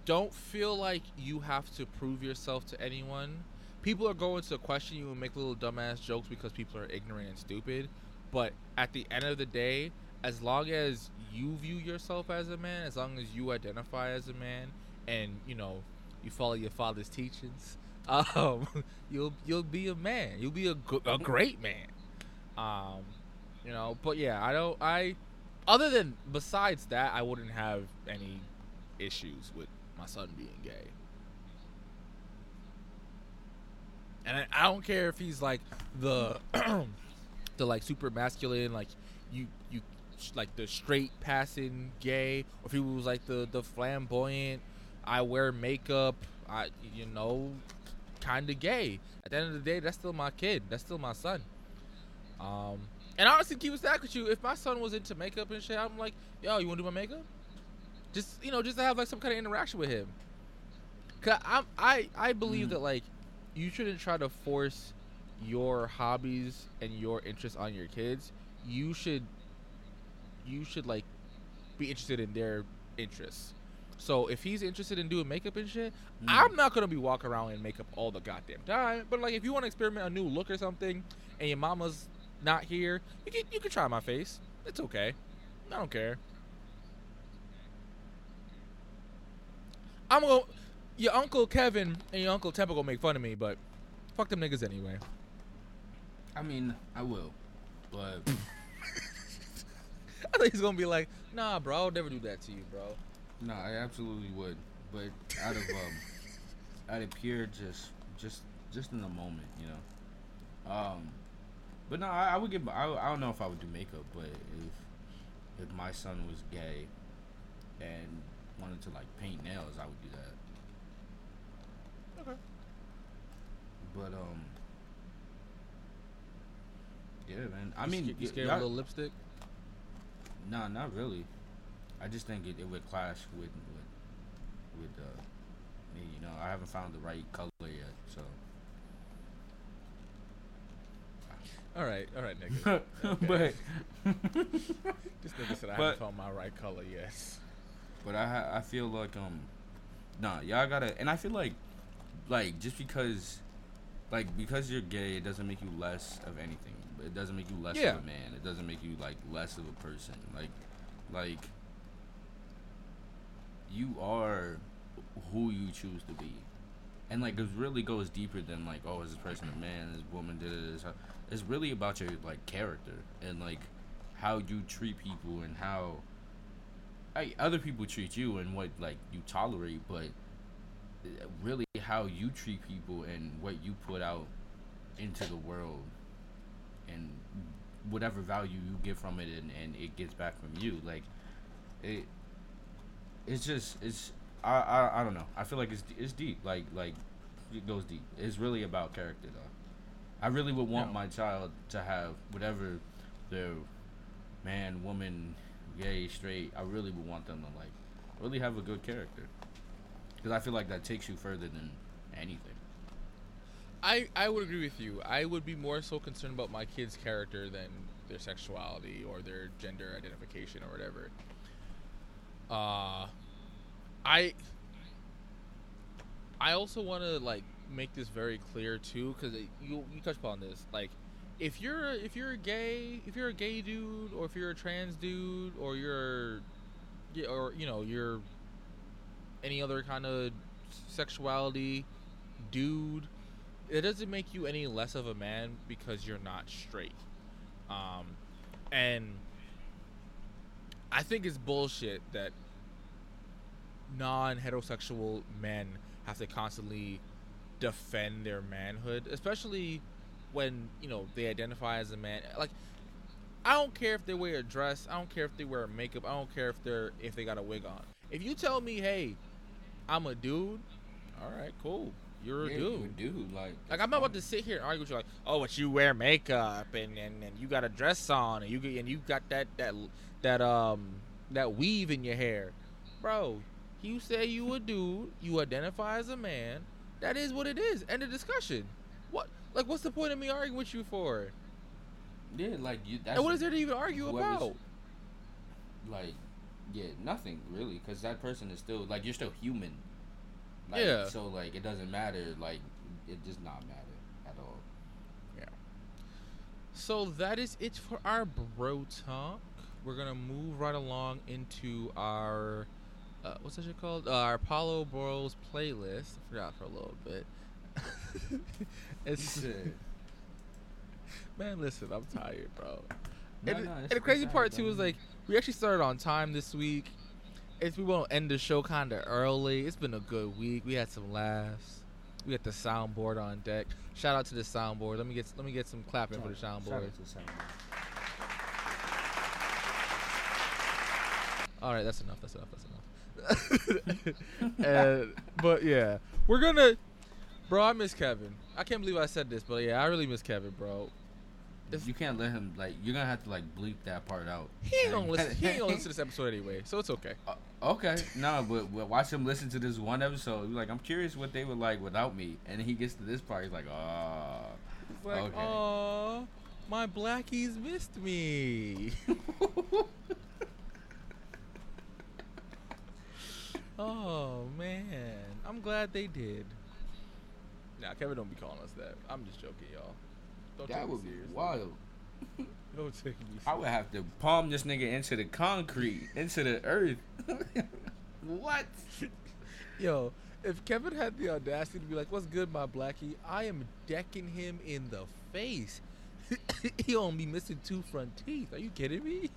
Don't feel like you have to prove yourself to anyone. People are going to question you and make little dumbass jokes because people are ignorant and stupid. But at the end of the day, as long as you view yourself as a man, as long as you identify as a man, and you know you follow your father's teachings, um, you'll you'll be a man. You'll be a, a great man. Um, you know, but yeah, I don't. I other than besides that, I wouldn't have any issues with my son being gay. And I, I don't care if he's like the the like super masculine, like you you like the straight passing gay, or if he was like the the flamboyant, I wear makeup, I you know, kind of gay. At the end of the day, that's still my kid. That's still my son. Um, and honestly, keep it stack with you. If my son was into makeup and shit, I'm like, yo, you want to do my makeup? Just you know, just to have like some kind of interaction with him. Cause I'm, I I believe Mhm. that like you shouldn't try to force your hobbies and your interests on your kids. You should you should like be interested in their interests. So if he's interested in doing makeup and shit, Mm. I'm not gonna be walking around in makeup all the goddamn time. But like, if you want to experiment a new look or something, and your mama's not here, you can you can try my face. It's okay. I don't care. I'm gonna your uncle Kevin and your uncle Tempo gonna make fun of me, but fuck them niggas anyway. I mean, I will, but I think he's gonna be like, nah, bro, I'll never do that to you, bro. no, I absolutely would. But out of um, out of pure just just just in the moment, you know. Um, but no, I, I would get. I, I don't know if I would do makeup, but if if my son was gay and wanted to like paint nails, I would do that. Okay. But um, yeah, man. I You mean, sca- you scared of a little lipstick? Nah, not really. I just think it, it would clash with with with uh, me. You know, I haven't found the right color yet, so. All right, all right, nigga. but This nigga said I But- haven't found my right color yet. But I ha- I feel like um, nah, y'all gotta, and I feel like like just because like because you're gay, it doesn't make you less of anything. It doesn't make you less Yeah. of a man. It doesn't make you like less of a person. Like like you are who you choose to be. And like it really goes deeper than like, oh, is this person a man, is this woman, did it it's really about your like character and like how you treat people and how Other people treat you and what like you tolerate, but uh, really how you treat people and what you put out into the world and whatever value you get from it and, and it gets back from you like it it's just it's I, I I don't know. I feel like it's it's deep. Like like it goes deep. It's really about character though. I really would want Yeah. my child to have whatever their man woman gay straight I really would want them to like really have a good character because I feel like that takes you further than anything I, I would agree with you. I would be more so concerned about my kid's character than their sexuality or their gender identification or whatever. Uh, I I also want to like make this very clear too, because you you touched upon this. Like, if you're if you're a gay, if you're a gay dude, or if you're a trans dude, or you're, or you know you're any other kind of sexuality dude, it doesn't make you any less of a man because you're not straight. Um, and I think it's bullshit that non-heterosexual men have to constantly defend their manhood, especially when you know they identify as a man. Like, I don't care if they wear a dress. I don't care if they wear makeup. I don't care if they're if they got a wig on. If you tell me, hey, I'm a dude, all right, cool. You're a dude. you a dude. Like, Like I'm not about to sit here and argue with you like, oh, but you wear makeup and, and, and you got a dress on and you and you got that that that um that weave in your hair, bro. You say you a dude, you identify as a man. That is what it is. End of discussion. Like what's the point of me arguing with you for? Yeah, like you. That's and what is there to even argue about? Like, yeah, nothing really, because that person is still like you're still human. Like, Yeah. So like it doesn't matter. Like it does not matter at all. Yeah. So that is it for our bro talk. We're gonna move right along into our uh, what's that shit called? Uh, our Apollo Bros playlist. I forgot for a little bit. it's man, listen, I'm tired, bro. No, and, no, and the crazy part too is like we actually started on time this week. It's we want to end the show kind of early. It's been a good week. We had some laughs. We got the soundboard on deck. Shout out to the soundboard. Let me get let me get some clapping for the Shout out soundboard. to the soundboard. All right, that's enough. That's enough. That's enough. and, but yeah, we're gonna, bro. I miss Kevin. I can't believe I said this, but yeah, I really miss Kevin, bro. It's- You can't let him like. You're gonna have to like bleep that part out. He ain't gonna listen. He ain't gonna listen to this episode anyway, so it's okay. Uh, okay, no, but, but watch him listen to this one episode. Like, I'm curious what they were like without me, and he gets to this part, he's like, ah. It's like, Okay. oh, my blackies missed me. oh man, I'm glad they did. Nah, Kevin don't be calling us that. I'm just joking, y'all. Don't that would be seriously. wild. Don't take me. I would have to palm this nigga into the concrete, into the earth. what? Yo, if Kevin had the audacity to be like, "What's good, my blackie?" I am decking him in the face. he only be missing two front teeth. Are you kidding me?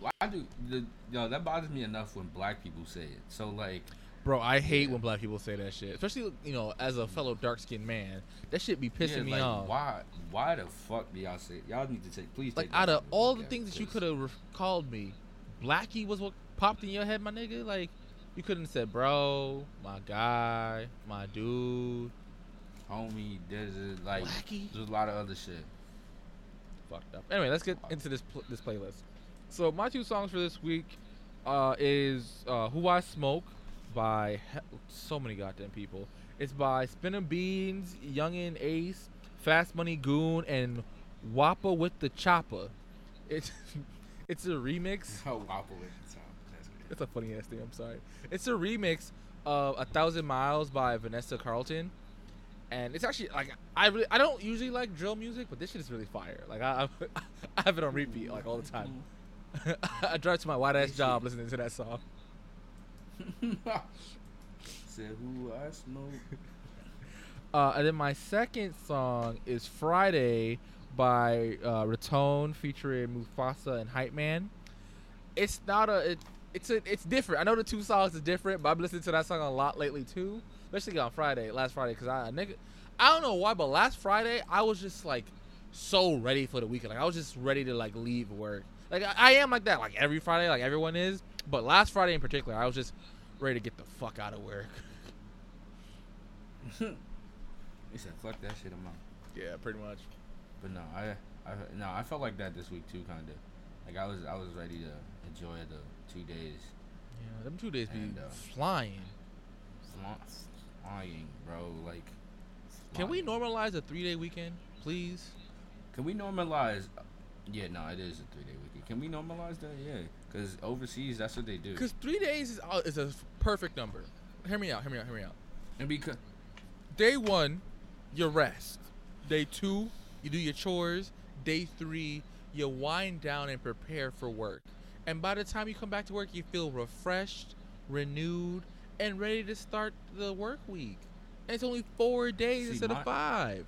Why do the yo? That bothers me enough when black people say it. So like, Bro, I hate when black people say that shit. Especially, you know, as a fellow dark skinned man. That shit be pissing yeah, me like, off. Why? Why the fuck do y'all say? Y'all need to take. Please. Like, take that out of all the things that you could have called me, Blackie was what popped in your head, my nigga. Like, you couldn't have said, bro, my guy, my dude, homie. There's a, like, Blackie? there's a lot of other shit. fucked up. Anyway, let's get into this pl- this playlist. So my two songs for this week uh, is uh, "Who I Smoke" by he- so many goddamn people. It's by Spinning Beans, Yungeen Ace, Fast Money Goon, and Whoppa with the Chopper. It's it's a remix. Oh, wobble it. So, that's good. It's a funny ass thing. I'm sorry. It's a remix of "A Thousand Miles" by Vanessa Carlton, and it's actually like I really I don't usually like drill music, but this shit is really fire. Like I I, I have it on repeat like all the time. Mm-hmm. I drive to my white ass job listening to that song. Said who I smoke. Uh, and then my second song is "Friday" by uh, Riton featuring Mufasa and Hype Man. It's not a it, it's a it's different. I know the two songs are different, but I've listened to that song a lot lately too, especially on Friday, last Friday, because I nigga, I don't know why, but last Friday I was just like so ready for the weekend. Like I was just ready to like leave work. Like I, I am like that, like every Friday, like everyone is. But last Friday in particular, I was just ready to get the fuck out of work. He said, "Fuck that shit, I'm out." Yeah, pretty much. But no, I, I, no, I felt like that this week too, kind of. Like I was, I was ready to enjoy the two days Yeah, them two days be uh, flying. flying, bro. Like, Can we normalize a three day weekend, please? Can we normalize? Yeah, no, it is a three day weekend. Can we normalize that? Yeah, because overseas, that's what they do. Because three days is, uh, is a perfect number. Hear me out. Hear me out. Hear me out. And because Day one, you rest. Day two, you do your chores. Day three, you wind down and prepare for work. And by the time you come back to work, you feel refreshed, renewed, and ready to start the work week. And it's only four days See, instead my- of five.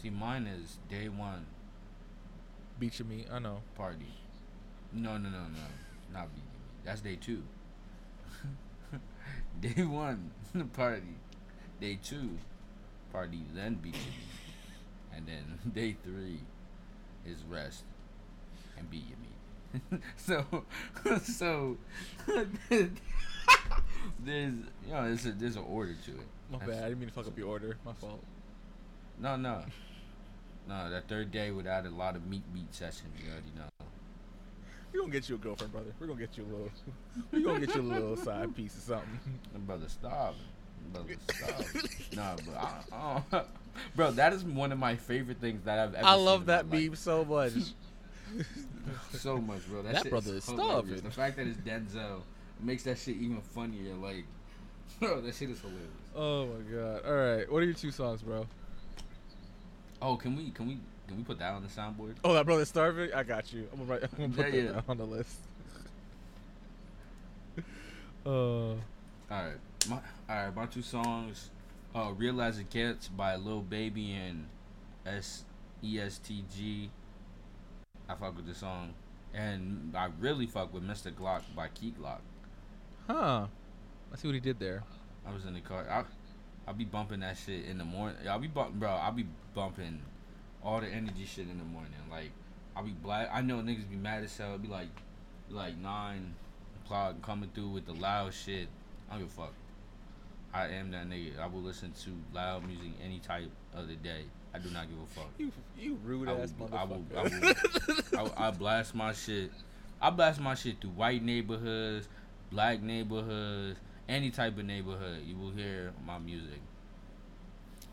see, mine is day one Beach of me, I know. party. No, no, no, no, not beating me. That's day two. day one party. Day two party, then beating me, and then day three is rest and beat your meat. so, so there's you know there's a there's an order to it. My bad. I didn't mean to fuck up your order. My fault. No, no. No, that third day would add a lot of meat beat sessions, you already know. We're gonna get you a girlfriend, brother. We're gonna get you a little. We're gonna get you a little side piece or something. My brother starving. My brother starving. nah, bro. I, I, bro, that is one of my favorite things that I've ever I love in that my life. meme so much. So much, bro. That, That shit brother is hilarious. starving. The fact that it's Denzel makes that shit even funnier. Like, bro, that shit is hilarious. oh my god! All right, what are your two songs, bro? Oh, can we, can we, can we put that on the soundboard? Oh, that brother starving. I got you. I'm gonna write. I'm gonna put Yeah, that yeah. on the list. uh, All right, my all right, my two songs, uh, "Real As It Gets" by Lil Baby and S E S T G. I fuck with the song, and I really fuck with "Mr. Glock" by Key Glock. huh? I see what he did there. I was in the car. I, I'll be bumping that shit in the morning. I'll be bumping, bro. I'll be bumping all the energy shit in the morning. Like, I'll be black. I know niggas be mad as hell. It'll be like, like nine o'clock coming through with the loud shit. I don't give a fuck. I am that nigga. I will listen to loud music any type of the day. I do not give a fuck. You you rude I ass will, I will, motherfucker. I will, I, I blast my shit. I blast my shit through white neighborhoods, black neighborhoods, any type of neighborhood. You will hear my music.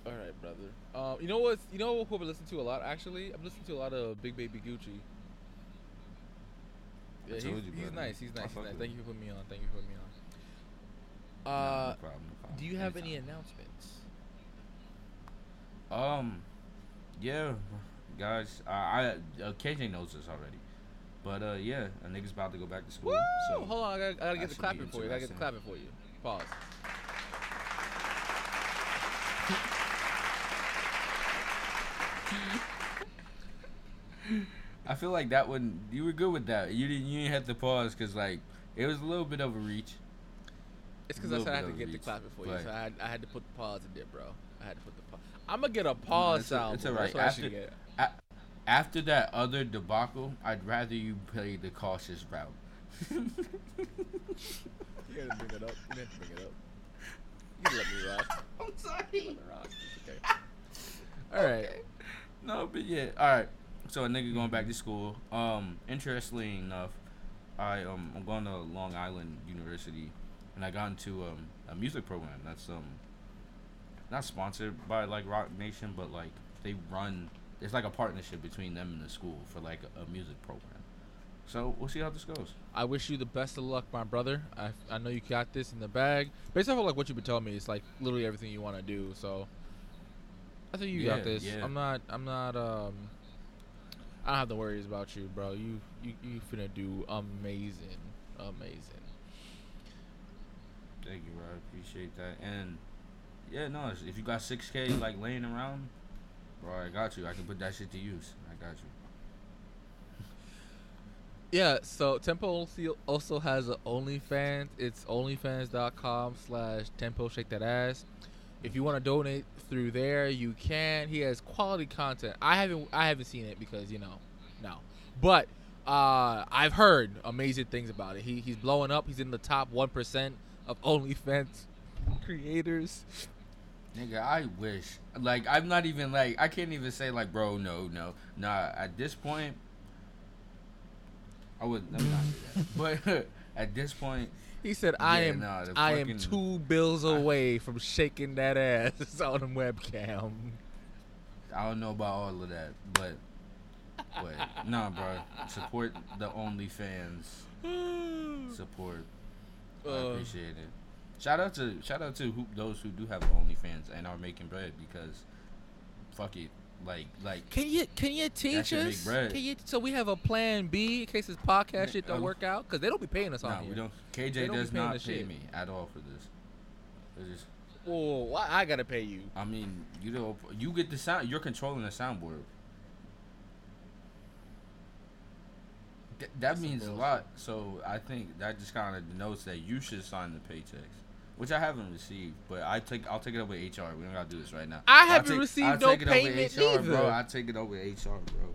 All right, brother. Um, you know what? You know who I listen to a lot. Actually, I'm listening to a lot of Big Baby Gucci. Yeah, he's, you, he's nice. He's nice. He's nice. Thank you for putting me on. Thank you for putting me on. Uh, no problem, no problem. do you have any announcements? Um, yeah, guys. I, I uh, KJ knows this already, but uh, yeah, a nigga's about to go back to school. Woo! So Hold on, I gotta, I gotta get the clapping for you. I gotta get the clapping for you. Pause. I feel like that one you were good with that. You didn't you didn't have to pause because like it was a little bit of a reach. It's because I said I had to get the reach, before you, so I had, I had to put the pause in there, bro. I had to put the pause. I'm gonna get a pause it's a- sound. it's alright. That's what I After-. After that other debacle, I'd rather you play the cautious route. You gotta bring it up. You to bring it up. You let me rock. I'm sorry. Let me rock. It's okay. All right. Okay. No, but yeah. All right. So a nigga going back to school. Um, interestingly enough, I um I'm going to Long Island University, and I got into um a music program that's um not sponsored by like Roc Nation, but like they run. It's like a partnership between them and the school for like a, a music program. So we'll see how this goes. I wish you the best of luck, my brother. I, I know you got this in the bag. Based off of like what you've been telling me, it's like literally everything you want to do. So I think you Yeah, got this. yeah. I'm not. I'm not. Um. I don't have the worries about you, bro. You you you finna do amazing, amazing. Thank you, bro. I appreciate that. And yeah, no, if you got six K like laying around, bro, I got you. I can put that shit to use. I got you. Yeah, so Tempo also- has a OnlyFans. It's onlyfans.com slash Tempo Shake That Ass. If you want to donate through there, you can. He has quality content. I haven't I haven't seen it because you know, no. But uh, I've heard amazing things about it. He he's blowing up. He's in the top one percent of OnlyFans creators. Nigga, I wish. Like, I'm not even like, I can't even say like, bro, no, no, nah. At this point, I would let me not that. But at this point, He said, "I Yeah, am nah, the I am two bills I- away from shaking that ass on a webcam." I don't know about all of that, but, but nah, bro. Support the OnlyFans. Support. I Uh, appreciate it. Shout out to shout out to who, those who do have OnlyFans and are making bread because, fuck it, like like Can you can you teach us? Can you so we have a plan B in case this podcast shit don't Um, work out? Because they don't be paying us on nah, here. we don't. They KJ don't does not pay shit. me at all for this. It's just, Whoa, why I gotta pay you? I mean, you know, you get the sound. You're controlling the soundboard. Th- that That's means a bullshit. lot. So I think that just kind of denotes that you should sign the paychecks, which I haven't received. But I take I'll take it over HR. We don't gotta do this right now. I haven't take- received I'll no take it over payment HR, bro. neither. I take it over with HR, bro.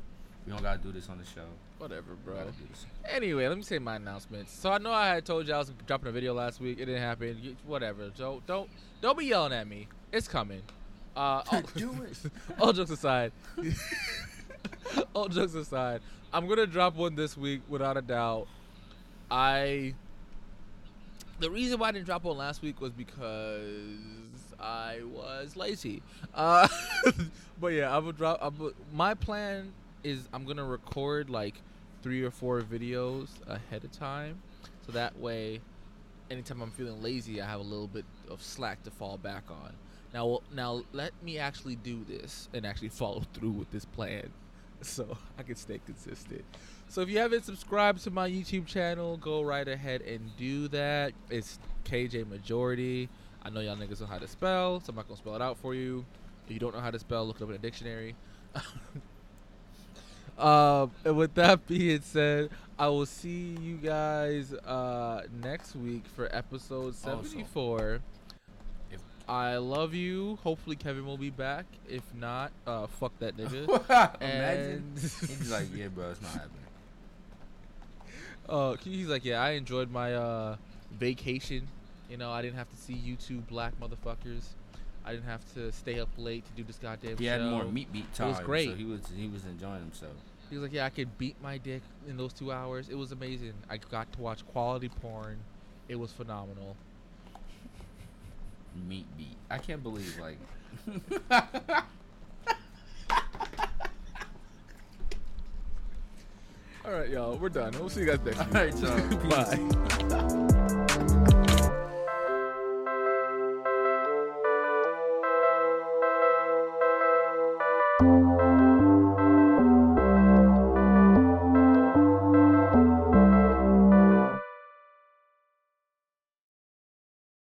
We don't gotta do this on the show. Whatever, bro. gotta do this. Anyway, let me say my announcements. So I know I had told you I was dropping a video last week. It didn't happen. You- Whatever. So don't don't be yelling at me. It's coming. Uh, all, Do it. all jokes aside. all jokes aside, I'm gonna drop one this week without a doubt. I. The reason why I didn't drop one last week was because I was lazy. Uh, but yeah, I would drop. I my plan is I'm gonna record like three or four videos ahead of time, so that way, anytime I'm feeling lazy, I have a little bit of slack to fall back on. Now, now let me actually do this and actually follow through with this plan, so I can stay consistent. So if you haven't subscribed to my YouTube channel, go right ahead and do that. It's KJ Majority. I know y'all niggas know how to spell, so I'm not gonna spell it out for you. If you don't know how to spell, look it up in a dictionary. um, and with that being said, I will see you guys uh, next week for episode Also. 74. If- I love you. Hopefully Kevin will be back. If not, uh, fuck that nigga. Imagine. He's like, yeah, bro, it's not happening. Uh, he's like, yeah, I enjoyed my uh vacation. You know, I didn't have to see you two black motherfuckers. I didn't have to stay up late to do this goddamn He show. had more meat beat time. It was great. So he was he was enjoying himself. He was like, yeah, I could beat my dick in those two hours. It was amazing. I got to watch quality porn. It was phenomenal. Meat beat. I can't believe like. All right, y'all, we're done. We'll see you guys next All right, y'all. Bye.